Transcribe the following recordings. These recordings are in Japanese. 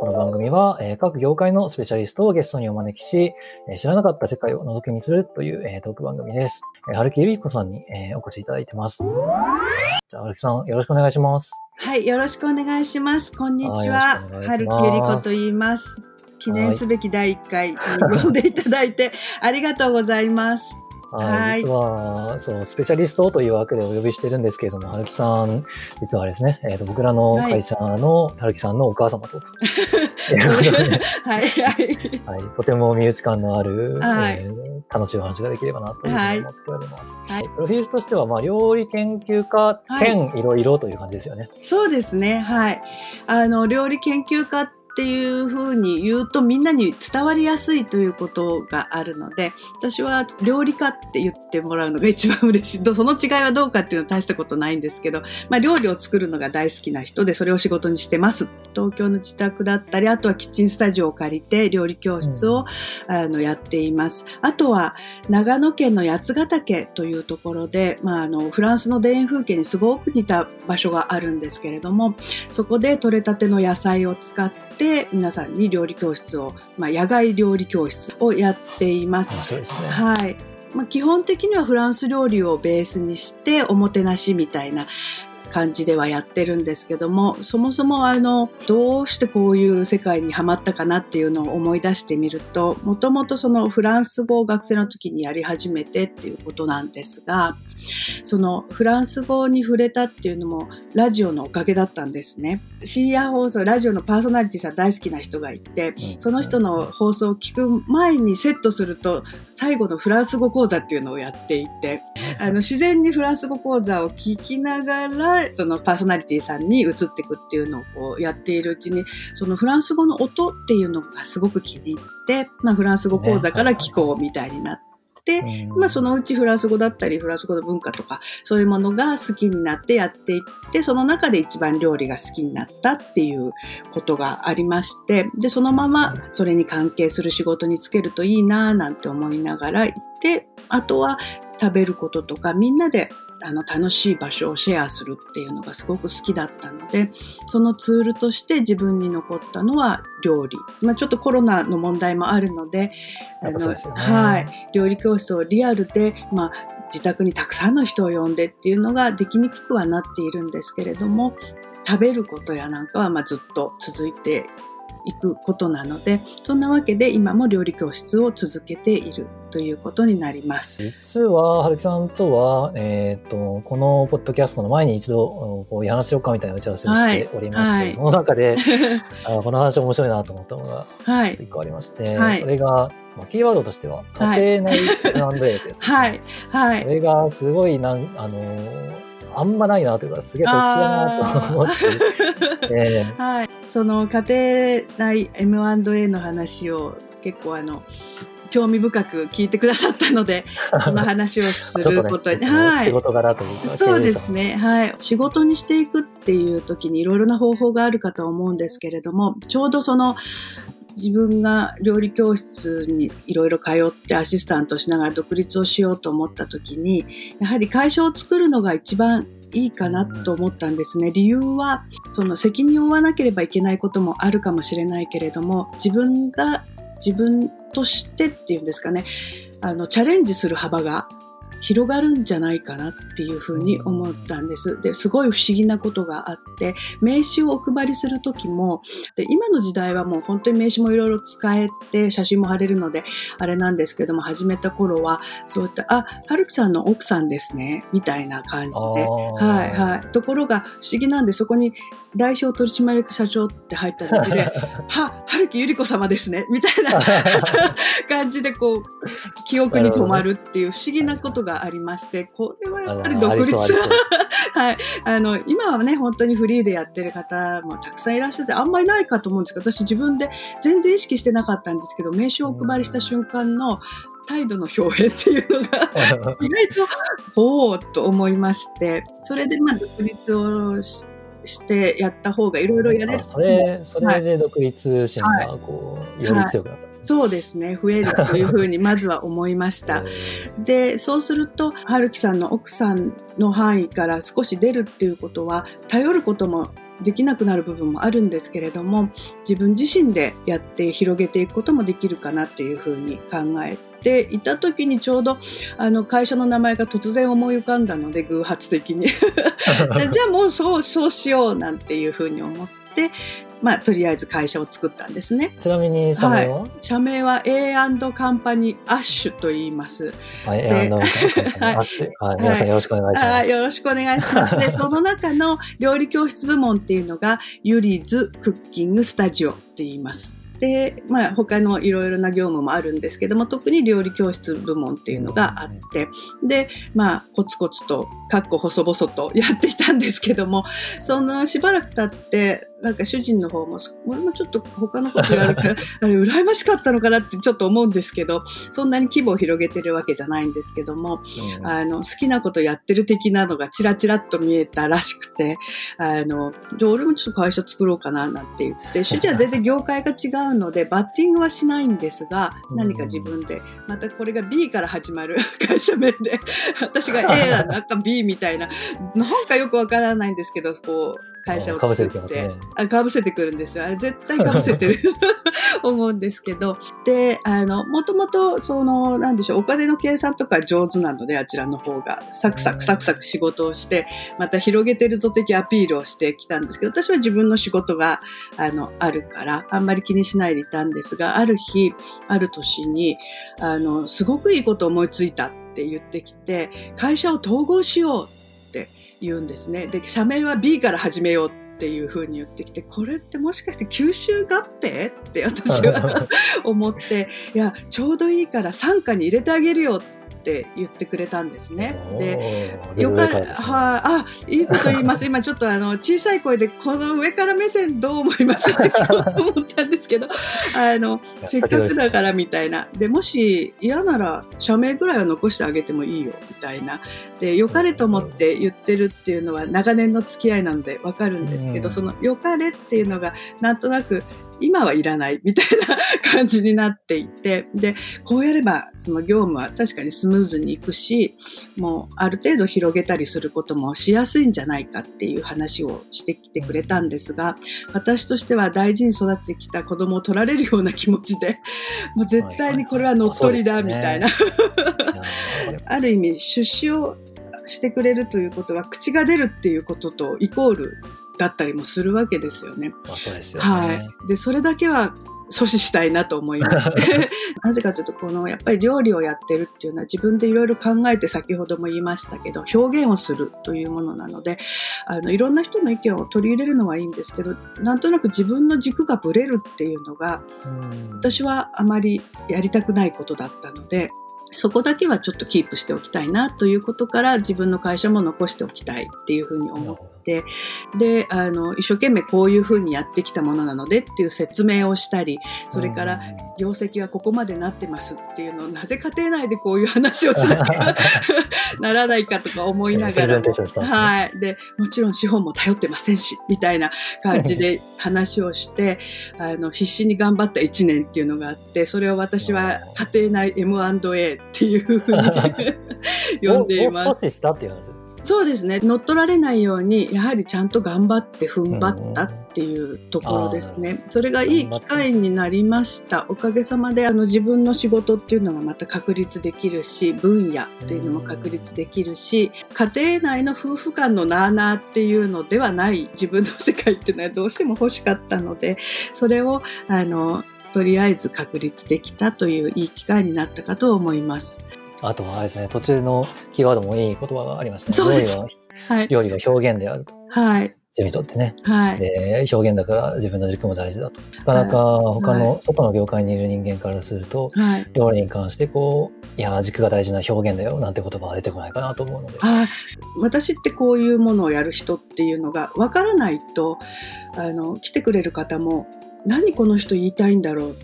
この番組は、えー各業界のスペシャリストをゲストにお招きし、えー知らなかった世界を覗き見するという、えートーク番組です。えー春木ゆり子さんに、えーお越しいただいてます。じゃあ、春木さん、よろしくお願いします。はい、よろしくお願いします。こんにちは春木ゆり子と言います。記念すべき第1回に呼んでいただいてありがとうございます。はい実は、そう、スペシャリストという枠でお呼びしてるんですけれども、春木さん、実はですね、えーと僕らの会社の春木さんのお母様と。はい、はい。はい、とても身内感のある、はいえー楽しいお話ができればなというふうに思っております。はいプロフィールとしては、まあ、料理研究家はい兼いろいろという感じですよね。そうですね。はい。あの、料理研究家っていうふうに言うとみんなに伝わりやすいということがあるので、私は料理家って言ってもらうのが一番嬉しい。どその違いはどうかっていうのは大したことないんですけど、まあ料理を作るのが大好きな人でそれを仕事にしてます。東京の自宅だったり、あとはキッチンスタジオを借りて料理教室を、あのやっています。あとは長野県の八ヶ岳というところで、まあ、あのフランスの田園風景にすごく似た場所があるんですけれどもそこで採れたての野菜を使って皆さんに料理教室を、まあ、野外料理教室をやっていま面す。白いですね。はいまあ、基本的にはフランス料理をベースにしておもてなしみたいな感じではやってるんですけどもそもそもあのどうしてこういう世界にはまったかなっていうのを思い出してみるともともとそのフランス語を学生の時にやり始めてっていうことなんですがそのフランス語に触れたっていうのもラジオのおかげだったんですね。深夜放送ラジオのパーソナリティさん大好きな人がいてうん。その人の放送を聞く前にセットすると最後のフランス語講座っていうのをやっていてあの自然にフランス語講座を聞きながらそのパーソナリティさんに移っていくっていうのをこうやっているうちにそのフランス語の音っていうのがすごく気に入って、まあ、フランス語講座から聞こうみたいになって。うん。まあ、そのうちフランス語だったり、フランス語の文化とか、そういうものが好きになってやっていって、その中で一番料理が好きになったっていうことがありまして、で、そのままそれに関係する仕事に就けるといいなぁなんて思いながら行って、あとは食べることとか、みんなであの楽しい場所をシェアするっていうのがすごく好きだったので、そのツールとして自分に残ったのは料理。まあちょっとコロナの問題もあるので、ねはい。料理教室をリアルで、まあ自宅にたくさんの人を呼んでっていうのができにくくはなっているんですけれども、食べることやなんかはまあずっと続いていくことなので、そんなわけで今も料理教室を続けているということになります。実は、春木さんとは、えっ、と、このポッドキャストの前に一度、こういう話しようかみたいな打ち合わせをしておりまして、はいはいその中で、あこの話面白いなと思ったのが、はい。一個ありまして、はいそれが、まあ、キーワードとしては、家庭内 M&A ってやつですね、はい。はいこ。れがすごいなん、あのーあんまないなというか、すげえ特殊だなと思って、えーはい、その家庭内 M&A の話を結構あの興味深く聞いてくださったので その話をすることに、僕のはい。仕事柄というか、そうですね。はい。仕事にしていくっていう時にいろいろな方法があるかと思うんですけれども、ちょうどその自分が料理教室にいろいろ通ってアシスタントしながら独立をしようと思った時に、やはり会社を作るのが一番いいかなと思ったんですね。理由は、その責任を負わなければいけないこともあるかもしれないけれども、自分が自分としてっていうんですかね、あの、チャレンジする幅が広がるんじゃないかなっていうふうに思ったんです。で、すごい不思議なことがあって、名刺をお配りするときも、で、今の時代はもう本当に名刺もいろいろ使えて、写真も貼れるので、あれなんですけども、始めた頃は、そういった、あ、はるきさんの奥さんですね、みたいな感じで。はいはい。ところが不思議なんで、そこに代表取締役社長って入っただけで、は、春木ゆり子様ですね、みたいな 感じでこう、記憶に止まるっていう不思議なことがありまして、これはやっぱり独立 はい。あの、今はね、本当にフリーでやってる方もたくさんいらっしゃって、あんまりないかと思うんですけど、私自分で全然意識してなかったんですけど、名刺をお配りした瞬間の態度の表現っていうのが、意外と、おおと思いまして、それでまあ独立をししてやった方がいろいろやれる。あそれ、それで独立心が、こう、より強くなったんですね。そうですね、増えるというふうにまずは思いました。で、そうすると、春樹さんの奥さんの範囲から少し出るっていうことは、頼ることもできなくなる部分もあるんですけれども自分自身でやって広げていくこともできるかなっていうふうに考えていた時にちょうどあの会社の名前が突然思い浮かんだので偶発的に。じゃあもうそうそうしようなんていうふうに思ってまあ、とりあえず会社を作ったんですね。ちなみに社名は、はい、社名は？A& カンパニーアッシュと言います。はい、A& カンパニーアッシュ。はい、皆さんよろしくお願いします。よろしくお願いします。で、その中の料理教室部門っていうのが、ユリズクッキングスタジオって言います。で、まあ、他のいろいろな業務もあるんですけども、特に料理教室部門っていうのがあって、で、まあ、コツコツと、かっこ細々とやっていたんですけども、そのしばらく経って、なんか主人の方も、俺もちょっと他のことやるから、あれ、羨ましかったのかなってちょっと思うんですけど、そんなに規模を広げてるわけじゃないんですけども、うん、あの、好きなことやってる的なのがチラチラっと見えたらしくて、あの、じゃあ俺もちょっと会社作ろうかななんて言って、主人は全然業界が違うので、バッティングはしないんですが、何か自分で、またこれが B から始まる 会社名で、私が A だ、なんか B みたいな、なんかよくわからないんですけど、こう、会社を作って、あかぶせてくるんですよ。あれ絶対かぶせてる 思うんですけど。で、あの、もともと、その、なんでしょう、お金の計算とか上手なので、あちらの方が、サクサクサクサク仕事をして、また広げてるぞ的アピールをしてきたんですけど、私は自分の仕事が、あの、あるから、あんまり気にしないでいたんですが、ある日、ある年に、あの、すごくいいこと思いついたって言ってきて、会社を統合しよう言うんですね。で、社名は B から始めようっていうふうに言ってきて、これってもしかして吸収合併？って私は 思って、いや、ちょうどいいから傘下に入れてあげるよってって言ってくれたんですね。で、よか、はい、あ、いいこと言います。今ちょっとあの、小さい声で、この上から目線どう思いますって聞こうと思ったんですけど、あの、せっかくだからみたいな。で、もし嫌なら、社名ぐらいは残してあげてもいいよ、みたいな。で、良かれと思って言ってるっていうのは長年の付き合いなのでわかるんですけど、その良かれっていうのが、なんとなく今はいらないみたいな感じになっていて、で、こうやればその業務は確かにスムーズにいくし、もうある程度広げたりすることもしやすいんじゃないかっていう話をしてきてくれたんですが、私としては大事に育ててきた子供を取られるような気持ちで、もう絶対にこれは乗っ取りだみたいな。ある意味出資をしてくれるということは口が出るっていうこととイコールだったりもするわけですよね。まあ、そうですよね。はい。で、それだけは阻止したいなと思いまして。なぜかというと、このやっぱり料理をやってるっていうのは自分でいろいろ考えて先ほども言いましたけど、表現をするというものなので、あの、いろんな人の意見を取り入れるのはいいんですけど、なんとなく自分の軸がぶれるっていうのが、私はあまりやりたくないことだったので、そこだけはちょっとキープしておきたいなということから自分の会社も残しておきたいっていうふうに思ってであの一生懸命こういうふうにやってきたものなのでっていう説明をしたりそれから業績はここまでなってますっていうのをなぜ家庭内でこういう話をしなきゃならないかとか思いながら、はい。で、もちろん資本も頼ってませんし、みたいな感じで 話をして、あの、必死に頑張った1年っていうのがあって、それを私は家庭内 M&A っていうふうに 呼んでいます。阻止したっていう話？そうですね。乗っ取られないように、やはりちゃんと頑張って踏ん張ったっていうところですね。それがいい機会になりました。おかげさまで、あの、自分の仕事っていうのがまた確立できるし、分野っていうのも確立できるし、家庭内の夫婦間のなーなーっていうのではない自分の世界っていうのはどうしても欲しかったので、それを、あの、とりあえず確立できたといういい機会になったかと思います。あとはあれですね、途中のキーワードもいい言葉がありましたね。そうです。はい、料理は表現であると。はい。自分にとってね。はい。で、表現だから自分の軸も大事だと。なかなか他の外の業界にいる人間からすると、はい、料理に関してこう、いや、軸が大事な表現だよなんて言葉が出てこないかなと思うので。あ私ってこういうものをやる人っていうのが分からないと、あの、来てくれる方も、何この人言いたいんだろう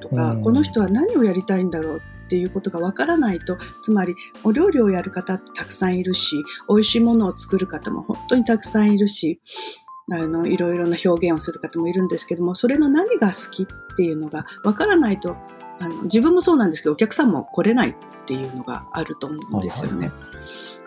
とか、この人は何をやりたいんだろうってていうことがわからないとつまりお料理をやる方ってたくさんいるし美味しいものを作る方も本当にたくさんいるしあのいろいろな表現をする方もいるんですけどもそれの何が好きっていうのがわからないとあの自分もそうなんですけどお客さんも来れないっていうのがあると思うんですよね。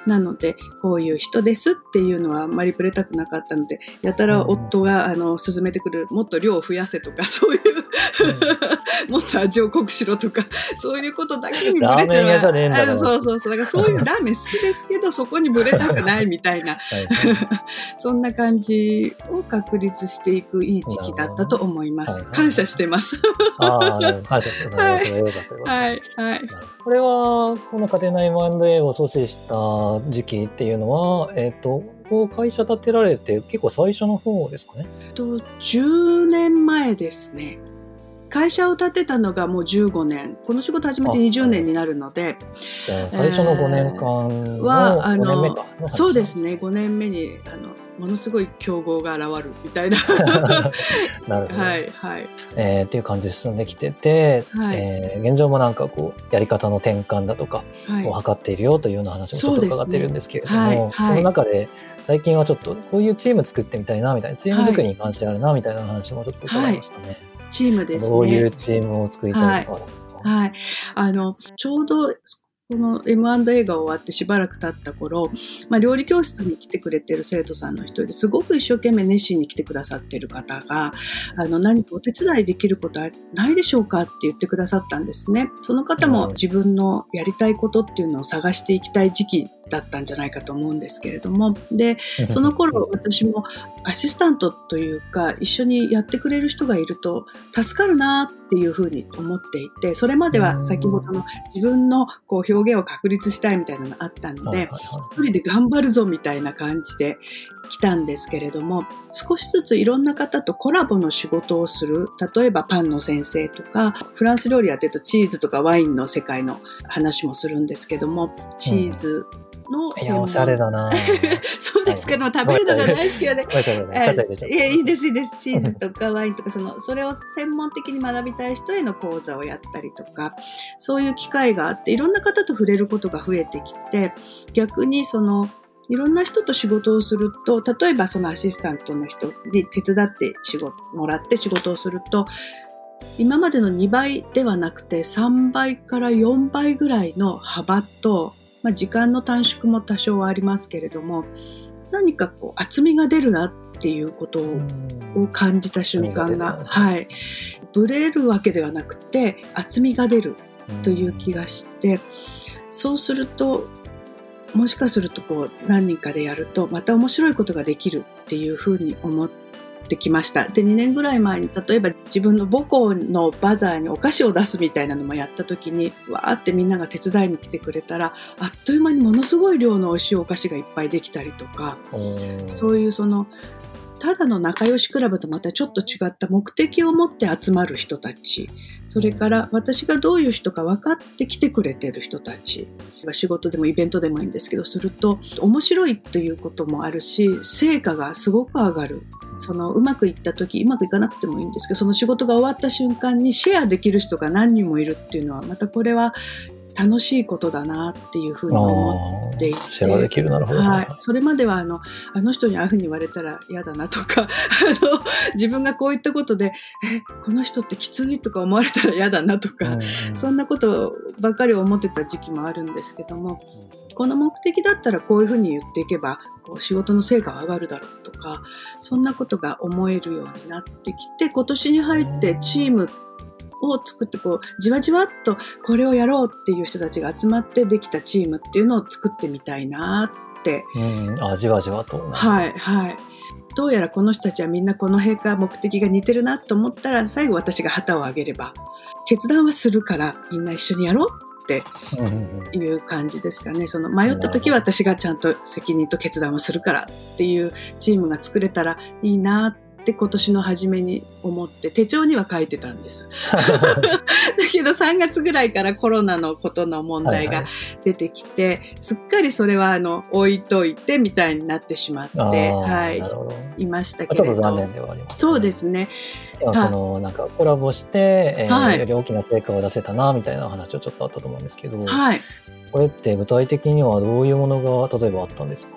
なので、こういう人ですっていうのはあんまり触れたくなかったので、やたら夫が、あの、勧めてくる、もっと量を増やせとか、そういう、もっと味を濃くしろとか、そういうことだけにブレてラーメン屋じゃねえんだから。あそうそうそう。だからそういうラーメン好きですけど、そこにブレたくないみたいな、はい そんな感じを確立していくいい時期だったと思います。感謝してます。はい、はい、はい。これは、この家庭内 M&A を阻止した時期っていうのは、えっ、と、こう会社建てられて結構最初の方ですかね。と、10年前ですね。会社を建てたのがもう15年。この仕事始めて20年になるので、じゃあ最初の5年間のはあの5年目かの話そうですね、5年目に、あの、ものすごい競合が現るみたいな。なるほど。はい、はい。えーっていう感じで進んできてて、はいえー現状もなんかこう、やり方の転換だとかはい。を図っているよというような話もちょっと伺っているんですけれども、そ,、ねはいはいの中で最近はちょっとこういうチーム作ってみたいなみたいな、チーム作りに関してあるなみたいな話もちょっと伺いましたね。チームですね。どういうチームを作りたいとかあるんですか、はい。あの、ちょうど、この M&A が終わってしばらく経った頃、まあ、料理教室に来てくれてる生徒さんの一人ですごく一生懸命熱心に来てくださってる方が、あの、何かお手伝いできることはないでしょうかって言ってくださったんですね。その方もうん自分のやりたいことっていうのを探していきたい時期だったんじゃないかと思うんですけれども、で、その頃私もアシスタントというか一緒にやってくれる人がいると助かるなっていうふうに思っていてそれまでは先ほどの自分のこう表現を確立したいみたいなのがあったので一人で頑張るぞみたいな感じで来たんですけれども少しずついろんな方とコラボの仕事をする。例えばパンの先生とかフランス料理やってるとチーズとかワインの世界の話もするんですけどもチーズのい。いや、おしゃれだな。そうですけども食べるのが大好きで。ごめんなさい。ごめんなさい。ちょっと入れちゃったいや、いいです、いいです。チーズとかワインとか、その、それを専門的に学びたい人への講座をやったりとか、そういう機会があって、いろんな方と触れることが増えてきて、逆にその、いろんな人と仕事をすると、例えばそのアシスタントの人に手伝って仕事、もらって仕事をすると、今までの2倍ではなくて3倍から4倍ぐらいの幅と、まあ、時間の短縮も多少はありますけれども、何かこう厚みが出るなっていうことをを感じた瞬間が、はい。ブレるわけではなくて、厚みが出るという気がして、そうすると、もしかするとこう何人かでやるとまた面白いことができるっていうふうに思ってきました。で、2年ぐらい前に例えば自分の母校のバザーにお菓子を出すみたいなのもやった時に、わーってみんなが手伝いに来てくれたら、あっという間にものすごい量の美味しいお菓子がいっぱいできたりとか、そういうそのただの仲良しクラブとまたちょっと違った目的を持って集まる人たち。それから私がどういう人か分かってきてくれてる人たち。仕事でもイベントでもいいんですけどすると面白いということもあるし成果がすごく上がる。そのうまくいった時うまくいかなくてもいいんですけどその仕事が終わった瞬間にシェアできる人が何人もいるっていうのはまたこれは楽しいことだなっていうふうに思っていて。シェアできる。なるほど、はい、それまではあのあの人にああいうふうに言われたら嫌だなとか あの自分がこういったことでえこの人ってきついとか思われたら嫌だなとか、うんうん。そんなことばかり思ってた時期もあるんですけどもこの目的だったらこういうふうに言っていけばこう仕事の成果が上がるだろうとかそんなことが思えるようになってきて今年に入ってチームを作ってこうじわじわっとこれをやろうっていう人たちが集まってできたチームっていうのを作ってみたいなって。うん、あじわじわと。はいはい。どうやらこの人たちはみんなこの辺か目的が似てるなと思ったら最後私が旗を上げれば決断はするからみんな一緒にやろうっていう感じですかね。その迷った時は私がちゃんと責任と決断をするからっていうチームが作れたらいいなって今年の初めに思って手帳には書いてたんです。だけど3月ぐらいからコロナのことの問題がはいはい出てきて、すっかりそれはあの置いといてみたいになってしまって、はい。いましたけちょっ。と残念ではあります、そうですね。その、なんかコラボして、えーはいより大きな成果を出せたなみたいな話はちょっとあったと思うんですけど、はい。これって具体的にはどういうものが例えばあったんですか？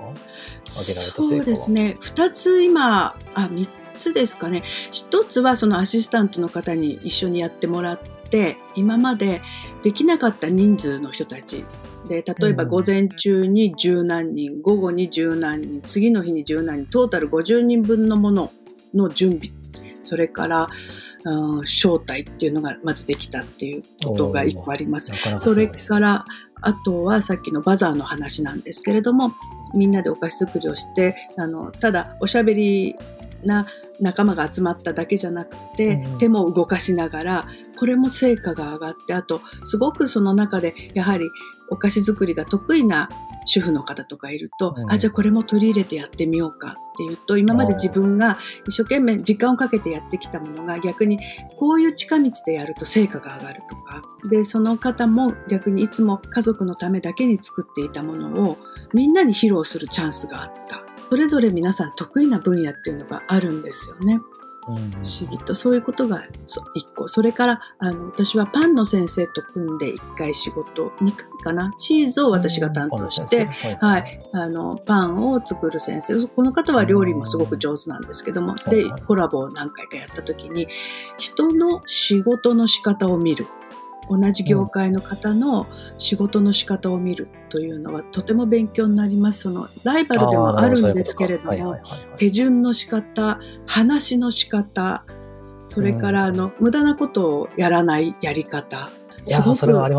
挙げられた成果はそうですね。二つ今、あ、三つですかね。一つはそのアシスタントの方に一緒にやってもらって、今までできなかった人数の人たちで、例えば午前中に十何人、午後に十何人、次の日に十何人、トータル50人分のものの準備、それから、うん、招待っていうのがまずできたっていうことが一個あります。なかなかそれすごいですから、あとはさっきのバザーの話なんですけれども、みんなでお菓子作りをして、あの、ただおしゃべりな仲間が集まっただけじゃなくて、うん手も動かしながら、これも成果が上がって、あと、すごくその中で、やはりお菓子作りが得意な主婦の方とかいると、うん。あ、じゃあこれも取り入れてやってみようかっていうと、今まで自分が一生懸命時間をかけてやってきたものが逆にこういう近道でやると成果が上がるとか、で、その方も逆にいつも家族のためだけに作っていたものをみんなに披露するチャンスがあった。それぞれ皆さん得意な分野っていうのがあるんですよね。不思議とそういうことがそ一個。それからあの私はパンの先生と組んで一回仕事2回かな。チーズを私が担当して、ははい、あのパンを作る先生。この方は料理もすごく上手なんですけども。でコラボを何回かやった時に人の仕事の仕方を見る同じ業界の方の仕事の仕方を見るというのはとても勉強になります。そのライバルでもあるんですけれども手順の仕方話の仕方それからあの、無駄なことをやらないやり方。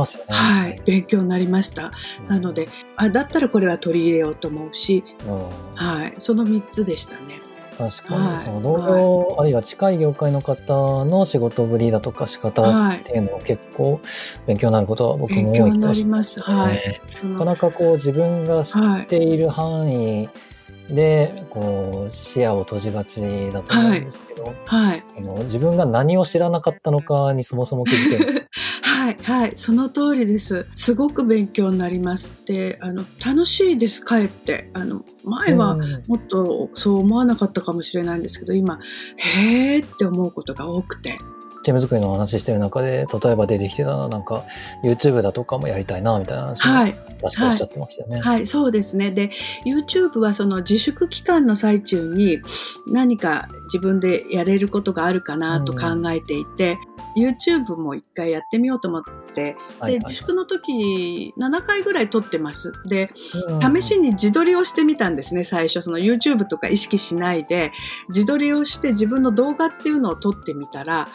すよね。はい、勉強になりました。なので、あだったらこれは取り入れようと思うし、うん、はい、その3つでしたね。確かはい。に、その同僚、あるいは近い業界の方の仕事ぶりだとか仕方はいっ、ていうのを結構勉強になることは僕も多い勉強にな気がしまります。す。はい。そのなかなかこう自分が知っている範囲でこう視野を閉じがちだと思うんですけど、はい。あの自分が何を知らなかったのかにそもそも気づける。はい、はい、その通りです。すごく勉強になります。で、あの、楽しいです、かえって。あの、前はうんもっとそう思わなかったかもしれないんですけど、今、へーって思うことが多くて。チーム作りの話してる中で例えば出てきてたなんか YouTube だとかもやりたいなみたいな話もはい。確かおっしゃってましたよね。はい、そうですね。で、YouTube はその自粛期間の最中に何か自分でやれることがあるかなと考えていて、YouTube も一回やってみようと思って、で、はいはい自粛の時7回ぐらい撮ってます。で、うん試しに自撮りをしてみたんですね、最初。その YouTube とか意識しないで、自撮りをして自分の動画っていうのを撮ってみたら、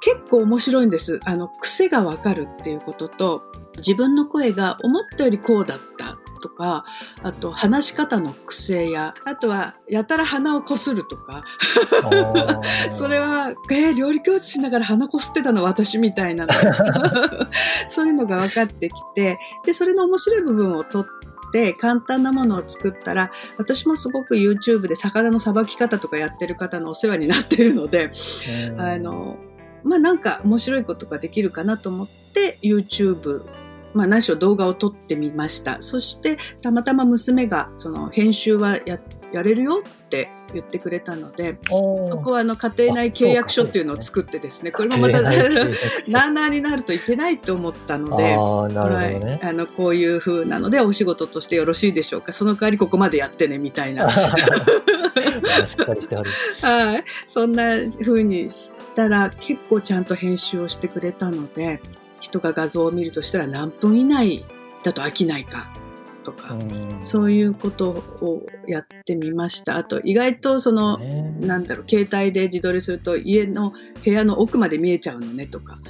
結構面白いんです。あの、癖がわかるっていうことと、自分の声が思ったよりこうだったとか、あと話し方の癖や、あとはやたら鼻をこするとか、それは、えー料理教室しながら鼻こすってたの私みたいなの。そういうのが分かってきて、で、それの面白い部分を取って、簡単なものを作ったら、私もすごく YouTube で魚のさばき方とかやってる方のお世話になってるので、うんあの、まあ、なんか面白いことができるかなと思って YouTube、まあ、何しろ動画を撮ってみました。そして、たまたま娘が、その、編集はや、やれるよって言ってくれたので、そこはあの、家庭内契約書っていうのを作ってですね、これもまた、なあなあになるといけないと思ったので、ああ、なるほどはい、ね。あのこういう風なのでお仕事としてよろしいでしょうかその代わりここまでやってねみたいな しっかりしてある。はい、そんな風にしたら結構ちゃんと編集をしてくれたので人が画像を見るとしたら何分以内だと飽きないか。とか、うんそういうことをやってみましたあと意外とその、ねなんだろう携帯で自撮りすると家の部屋の奥まで見えちゃうのねとか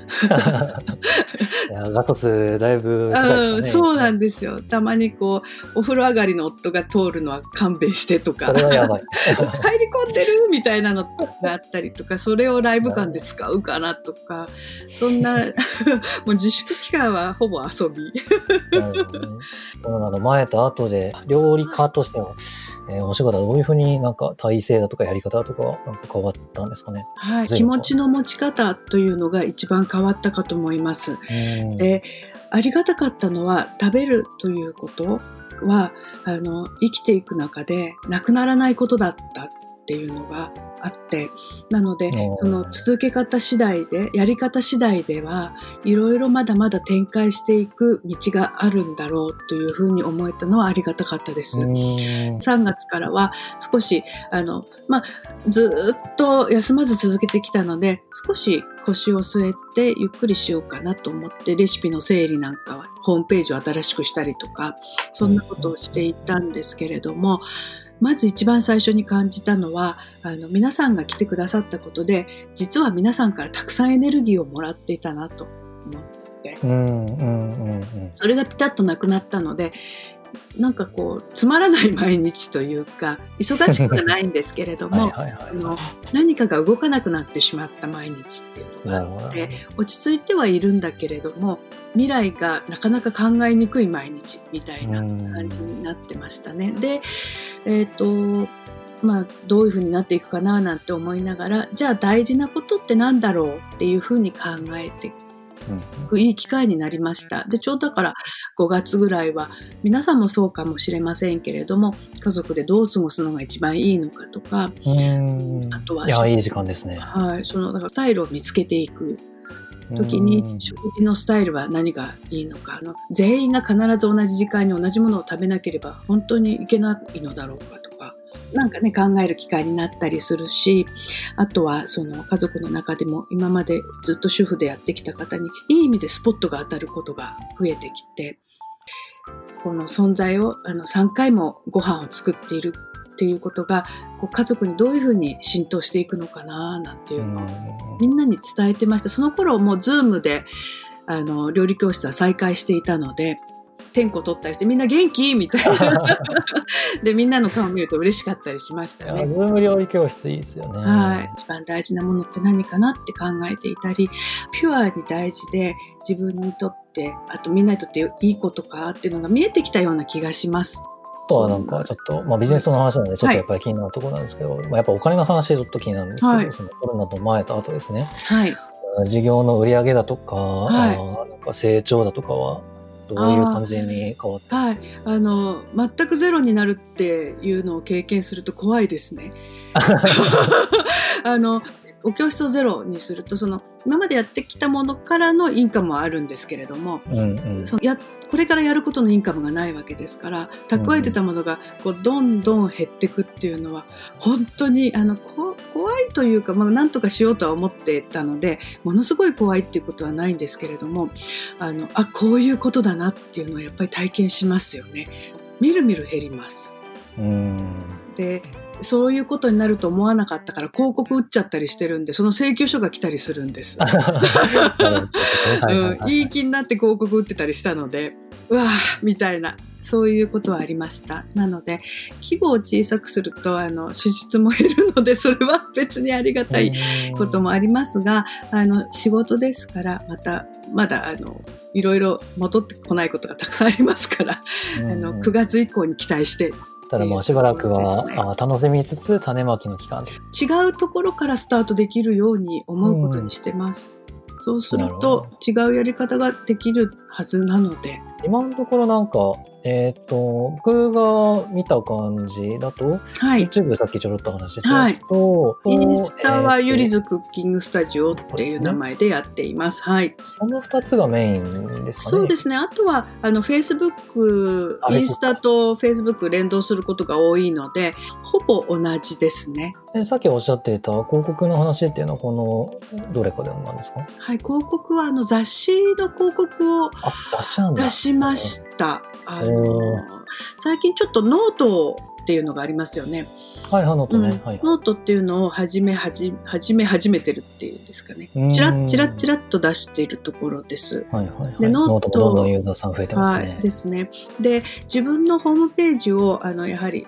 いやガトスだいぶね。うん、そうなんですよ。たまにこう、お風呂上がりの夫が通るのは勘弁してとか、それはやばい。入り込んでるみたいなのがあったりとか、それをライブ感で使うかなとか、そんな、もう自粛期間はほぼ遊び。なるほどね前と後で料理家としての、えーお仕事はどういうふうになんか体制だとかやり方とかなんか変わったんですかね。はい、気持ちの持ち方というのが一番変わったかと思います。うんで、ありがたかったのは食べるということは、あの、生きていく中でなくならないことだったっっていうのがあって、なのでその続け方次第で、やり方次第では、いろいろまだまだ展開していく道があるんだろうというふうに思えたのはありがたかったです。うーん3月からは少し、あの、まあ、ずーっと休まず続けてきたので、少し腰を据えてゆっくりしようかなと思って、レシピの整理なんかはホームページを新しくしたりとか、そんなことをしていたんですけれども、まず一番最初に感じたのは、あの、皆さんが来てくださったことで、実は皆さんからたくさんエネルギーをもらっていたなと思って、うんうんうんうん。それがピタッとなくなったので、なんかこう、つまらない毎日というか、忙しくはないんですけれども、何かが動かなくなってしまった毎日っていうのがあって、落ち着いてはいるんだけれども、未来がなかなか考えにくい毎日みたいな感じになってましたね。で、えっ、と、まあ、どういうふうになっていくかななんて思いながら、じゃあ大事なことってなんだろうっていうふうに考えてうん。いい機会になりました。で、ちょうどだから5月ぐらいは、皆さんもそうかもしれませんけれども、家族でどう過ごすのが一番いいのかとか、あとはいやいい時間ですね。はい、その、だからスタイルを見つけていく時に、食事のスタイルは何がいいのか、あの、全員が必ず同じ時間に同じものを食べなければ本当にいけないのだろうか、なんかね、考える機会になったりするし、あとはその家族の中でも今までずっと主婦でやってきた方に、いい意味でスポットが当たることが増えてきて、この存在をあの3回もご飯を作っているっていうことが、こう家族にどういうふうに浸透していくのかな、なんていうのをみんなに伝えてました。その頃もうズームで、あの、料理教室は再開していたので、点呼取ったりして、みんな元気？みたいな。で、みんなの顔を見ると嬉しかったりしましたね。ズーム料理教室いいですよねはい。一番大事なものって何かなって考えていたり、ピュアに大事で自分にとって、あとみんなにとっていいことかっていうのが見えてきたような気がします。あとはなんかちょっと、まあ、ビジネスの話なのでちょっとやっぱり気になるところなんですけど、まあ、やっぱお金の話ちょっと気になるんですけど、はいそのコロナの前と後ですねはい。事業の売り上げだとか,、はいなんか成長だとかはどういう感じに変わってますあの、全くゼロになるっていうのを経験すると怖いですね。あの、お教室をゼロにすると、その、今までやってきたものからのインカムはあるんですけれども、うんうんそのやこれからやることのインカムがないわけですから蓄えてたものがこうどんどん減っていくっていうのは本当にあのこ怖いというか、まあ、なんとかしようとは思ってたのでものすごい怖いっていうことはないんですけれどもあのあこういうことだなっていうのはやっぱり体験しますよね。みるみる減ります。うんでそういうことになると思わなかったから広告打っちゃったりしてるんでその請求書が来たりするんです。いはい気になって広告打ってたりしたので、うわーみたいな、そういうことはありました。なので、規模を小さくすると、あの、支出も減るので、それは別にありがたいこともありますが、あの、仕事ですから、また、まだ、あの、いろいろ戻ってこないことがたくさんありますから、うんあの、9月以降に期待して、ただまあしばらくは、ね。あ楽しみつつ種まきの期間と。違うところからスタートできるように思うことにしてます。そうすると、違うやり方ができるはずなので、今のところなんかえっ、と僕が見た感じだと、はい。YouTube さっきちょろっと話したやつと、インスタはゆりずずクッキングスタジオっていう名前でやっています。はい。その2つがメインですかねそうですね。あとは、あの、Facebook、あインスタと Facebook 連動することが多いので、ほぼ同じですね。でさっきおっしゃっていた広告の話っていうのはこのどれかでなんですか？はい。広告は、あの、雑誌の広告を出しました。あのー、最近ちょっとノートっていうのがありますよね。はいハノとね、うんはいノートっていうのを始め始め始め始めてるっていうんですかね。チラッチラッチラッと出しているところです。はいはいはいでノートどんどんユーザーさん増えてますね、はい、ですね。で、自分のホームページを、あの、やはり、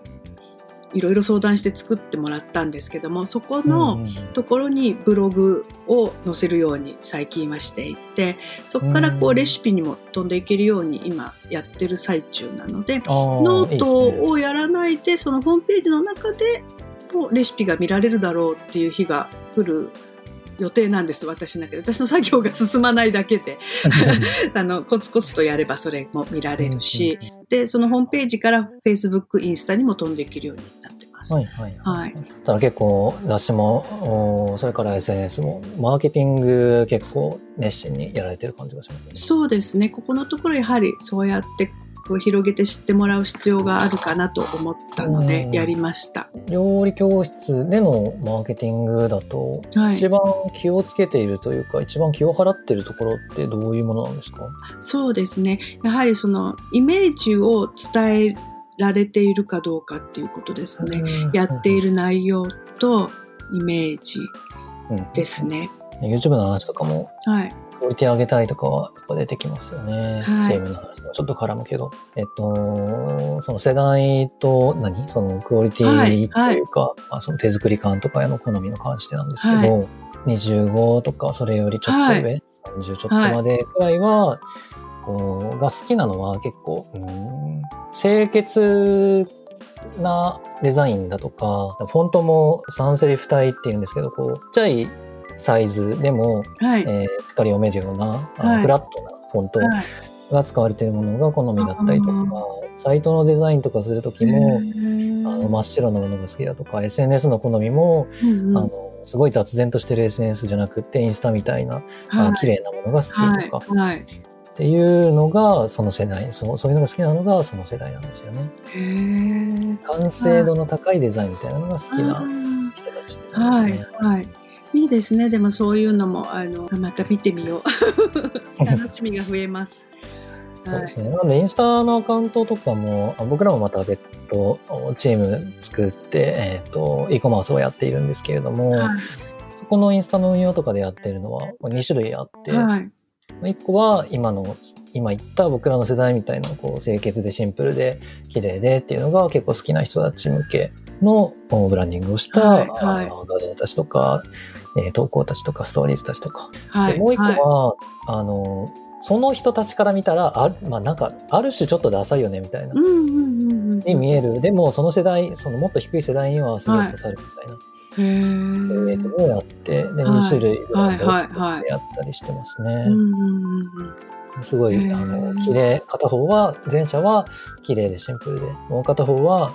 いろいろ相談して作ってもらったんですけども、そこの、ところにブログを載せるように最近はしていて、そこからこううんレシピにも飛んでいけるように今やってる最中なので、ノートをやらないで、そのホームページの中でもレシピが見られるだろうっていう日が来る予定なんです、私の中で。私の作業が進まないだけで。あの、コツコツとやればそれも見られるし、で、そのホームページから Facebook、インスタにも飛んでいけるようにます。はいはいはい。ただ結構雑誌も、おそれから SNS も、マーケティング結構熱心にやられてる感じがしますね。そうですね。ここのところやはりそうやってこう広げて知ってもらう必要があるかなと思ったのでうんやりました。料理教室でのマーケティングだと、はい一。番気をつけているというか、一番気を払っているところってどういうものなんですか？そうですね。やはりそのイメージを伝えられているかどうかっていうことですね。やっている。る内容とイメージうんですね。YouTube の話とかも、はい。クオリティ上げたいとかはやっぱ出てきますよね。はい CM の話とかちょっと絡むけど。えっと、その世代と何？そのクオリティというか、まあ、その手作り感とかへの好みの関してなんですけど、は25とかそれよりちょっと上、はい30ちょっとまでくらいは、が好きなのは結構、うん清潔なデザインだとか、フォントもサンセリフ体っていうんですけど、こう、ちっちゃいサイズでも、はい。えーしっかり読めるような、あのはい。フラットなフォントはい。が使われているものが好みだったりとか、サイトのデザインとかするときも、あの真っ白なものが好きだとか、SNS の好みも、うんうんあのすごい雑然としてる SNS じゃなくて、インスタみたいな、あ綺麗なものが好きとか、はい。はい。っていうのがその世代そう、そういうのが好きなのがその世代なんですよね。へー完成度の高いデザインみたいなのが好きなうん人たちって感はいじですね。。はい。いいですね。でもそういうのも、あの、また見てみよう。楽しみが増えます。そうですね。なんで、インスタのアカウントとかも、あ僕らもまた別途チーム作って、えっ、と、e コマースをやっているんですけれども、はい。そこのインスタの運用とかでやってるのは2種類あって、はい。1個は今の、今言った僕らの世代みたいな、こう、清潔でシンプルで綺麗でっていうのが結構好きな人たち向けのおブランディングをした、はいはい画像たちとか、えー投稿たちとか、ストーリーズたちとか、はい。でもう一個はいは、あの、その人たちから見たら、あまあなんか、ある種ちょっとダサいよね、みたいなう、んうんうんうん。に見える。でも、その世代、そのもっと低い世代にはすごい刺さるみたいな、へえーーとをやって、で、はい2種類ブランドを作はいはいはいってやったりしてますね。すごい、へーあの、綺麗、片方は、前者は綺麗でシンプルで、もう片方は、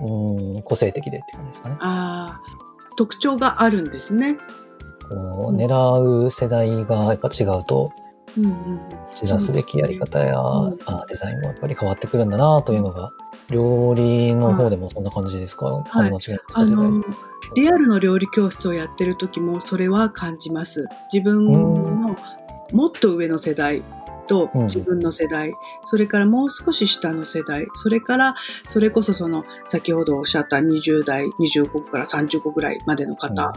うん、個性的でって感じですかね。ああ、特徴があるんですね。こう狙う世代がやっぱ違うと、うんうんうん。打ち出すべきやり方や、うんあデザインもやっぱり変わってくるんだなというのが、料理の方でもそんな感じですか、反応違いあのリアルの料理教室をやってる時もそれは感じます。自分のもっと上の世代とうん。自分の世代、それからもう少し下の世代。それからそれこそその先ほどおっしゃった20代25から35ぐらいまでの方、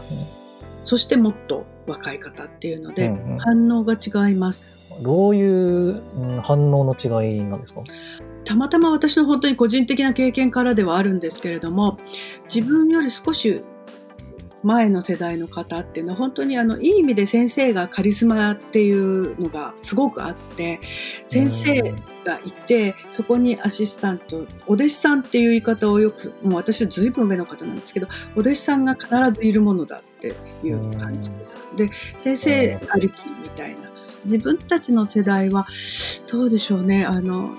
そしてもっと若い方っていうので、うんうん。反応が違います。どういううん反応の違いなんですか？たまたま私の本当に個人的な経験からではあるんですけれども自分より少し前の世代の方っていうのは本当にあのいい意味で先生がカリスマっていうのがすごくあって先生がいてそこにアシスタントお弟子さんっていう言い方をよくもう私はずいぶん上の方なんですけどお弟子さんが必ずいるものだっていう感じです。で先生ありきみたいな自分たちの世代はどうでしょうねあの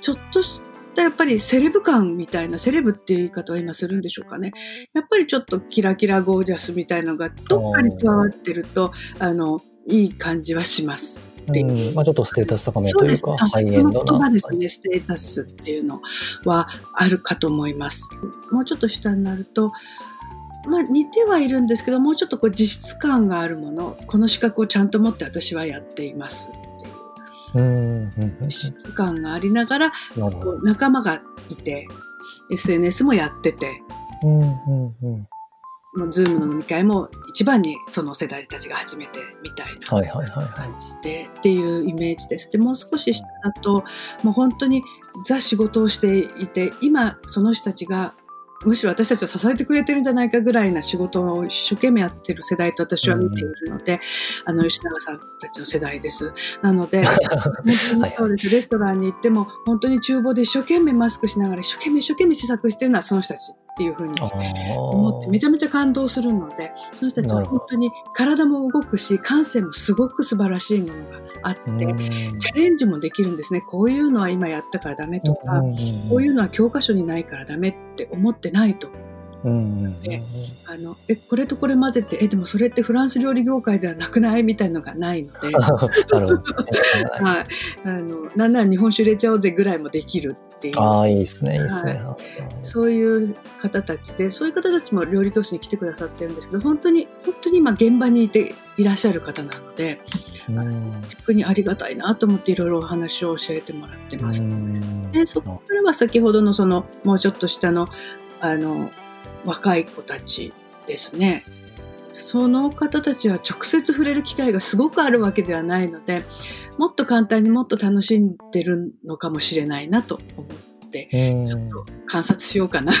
ちょっとしたやっぱりセレブ感みたいなセレブっていう言い方は今するんでしょうかねやっぱりちょっとキラキラゴージャスみたいなのがどっかに加わってるとあのいい感じはします。っていううんまあ、ちょっとステータス高めというか。ハイエンドな。ですね、ステータスっていうのはあるかと思います。もうちょっと下になると、まあ似てはいるんですけど、もうちょっとこう実質感があるもの、この資格をちゃんと持って私はやっていますっていう。うんうんうん質感がありながら。こう仲間がいて、SNS もやってて、うんうんうんもうズームの飲み会も一番にその世代たちが始めてみたいな。はいはいはいはい。感じでっていうイメージです。でもう少し下だともう本当にザ仕事をしていて今その人たちがむしろ私たちを支えてくれてるんじゃないかぐらいな仕事を一生懸命やってる世代と私は見ているので、あの吉永さんたちの世代です。なので そうですレストランに行っても本当に厨房で一生懸命マスクしながら一生懸命一生懸命試作してるのはその人たちっていうふうに思ってめちちゃめちゃ感動するのでその人たちは本当に体も動くし感性もすごく素晴らしいものがあって、チャレンジもできるんですね。こういうのは今やったからダメとか、こういうのは教科書にないからダメって思ってないとうんうんうん。ねあのえこれとこれ混ぜてえでもそれってフランス料理業界ではなくない？みたいのがないので。はい、あのなんなら日本酒入れちゃおうぜぐらいもできるっていう。ああ、いいですね、いいですね。そういう方たちでそういう方たちも料理教室に来てくださってるんですけど本当に本当に今現場にいていらっしゃる方なのでうん。逆にありがたいなと思っていろいろお話を教えてもらってます。うん。でそこからは先ほどのそのもうちょっと下のあの若い子たちですねその方たちは直接触れる機会がすごくあるわけではないのでもっと簡単にもっと楽しんでるのかもしれないなと思ってうんちょっと観察しようかな。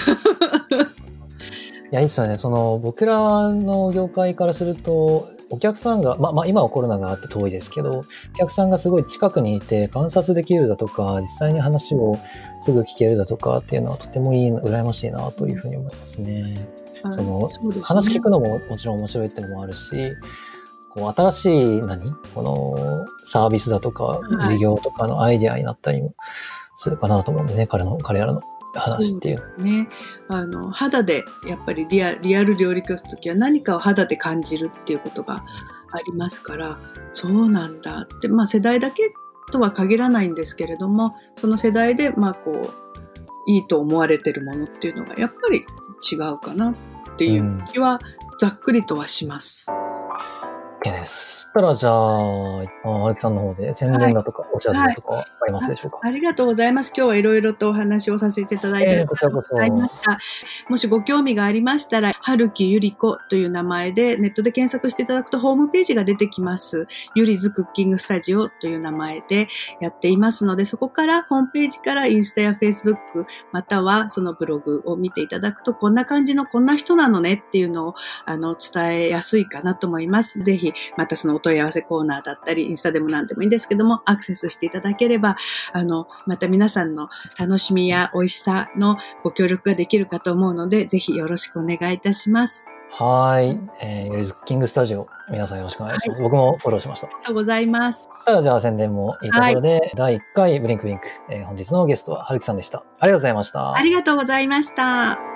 いや、いいですよね。その、僕らの業界からすると、お客さんが、まあ、まあ、今はコロナがあって遠いですけど、お客さんがすごい近くにいて観察できるだとか、実際に話をすぐ聞けるだとかっていうのはとてもいい、羨ましいなというふうに思いますね。そのね。話聞くのももちろん面白いっていうのもあるし、こう新しい何？このサービスだとかはい。事業とかのアイデアになったりもするかなと思うんでね、彼の、彼らの話っていうのは。ね、あの肌でやっぱりリアリアル料理教室の時は何かを肌で感じるっていうことがありますからそうなんだって、まあ、世代だけとは限らないんですけれどもその世代でまあこういいと思われてるものっていうのがやっぱり違うかなっていう気はざっくりとはします。OK です。そしたら、じゃあ、あアレキさんの方で宣伝だとか、お知らせだとかありますでしょうか、ありがとうございます。今日はいろいろとお話をさせていただいて、ええこちらこそありがとうございました。もしご興味がありましたら、春木ゆり子という名前でネットで検索していただくとホームページが出てきます。ゆりずクッキングスタジオという名前でやっていますので、そこからホームページからインスタやフェイスブック、またはそのブログを見ていただくと、こんな感じのこんな人なのねっていうのをあの伝えやすいかなと思います。ぜひ、またそのお問い合わせコーナーだったり、インスタでも何でもいいんですけども、アクセスしていただければ、あの、また皆さんの楽しみや美味しさのご協力ができるかと思うので、ぜひよろしくお願いいたします。はーい。えー、ユリズクキングスタジオ、皆さんよろしくお願いします。僕もフォローしました。ありがとうございます。たら、じゃあ宣伝もいいところで、第1回ブリンクブリンク、えー本日のゲストは、はるきさんでした。ありがとうございました。ありがとうございました。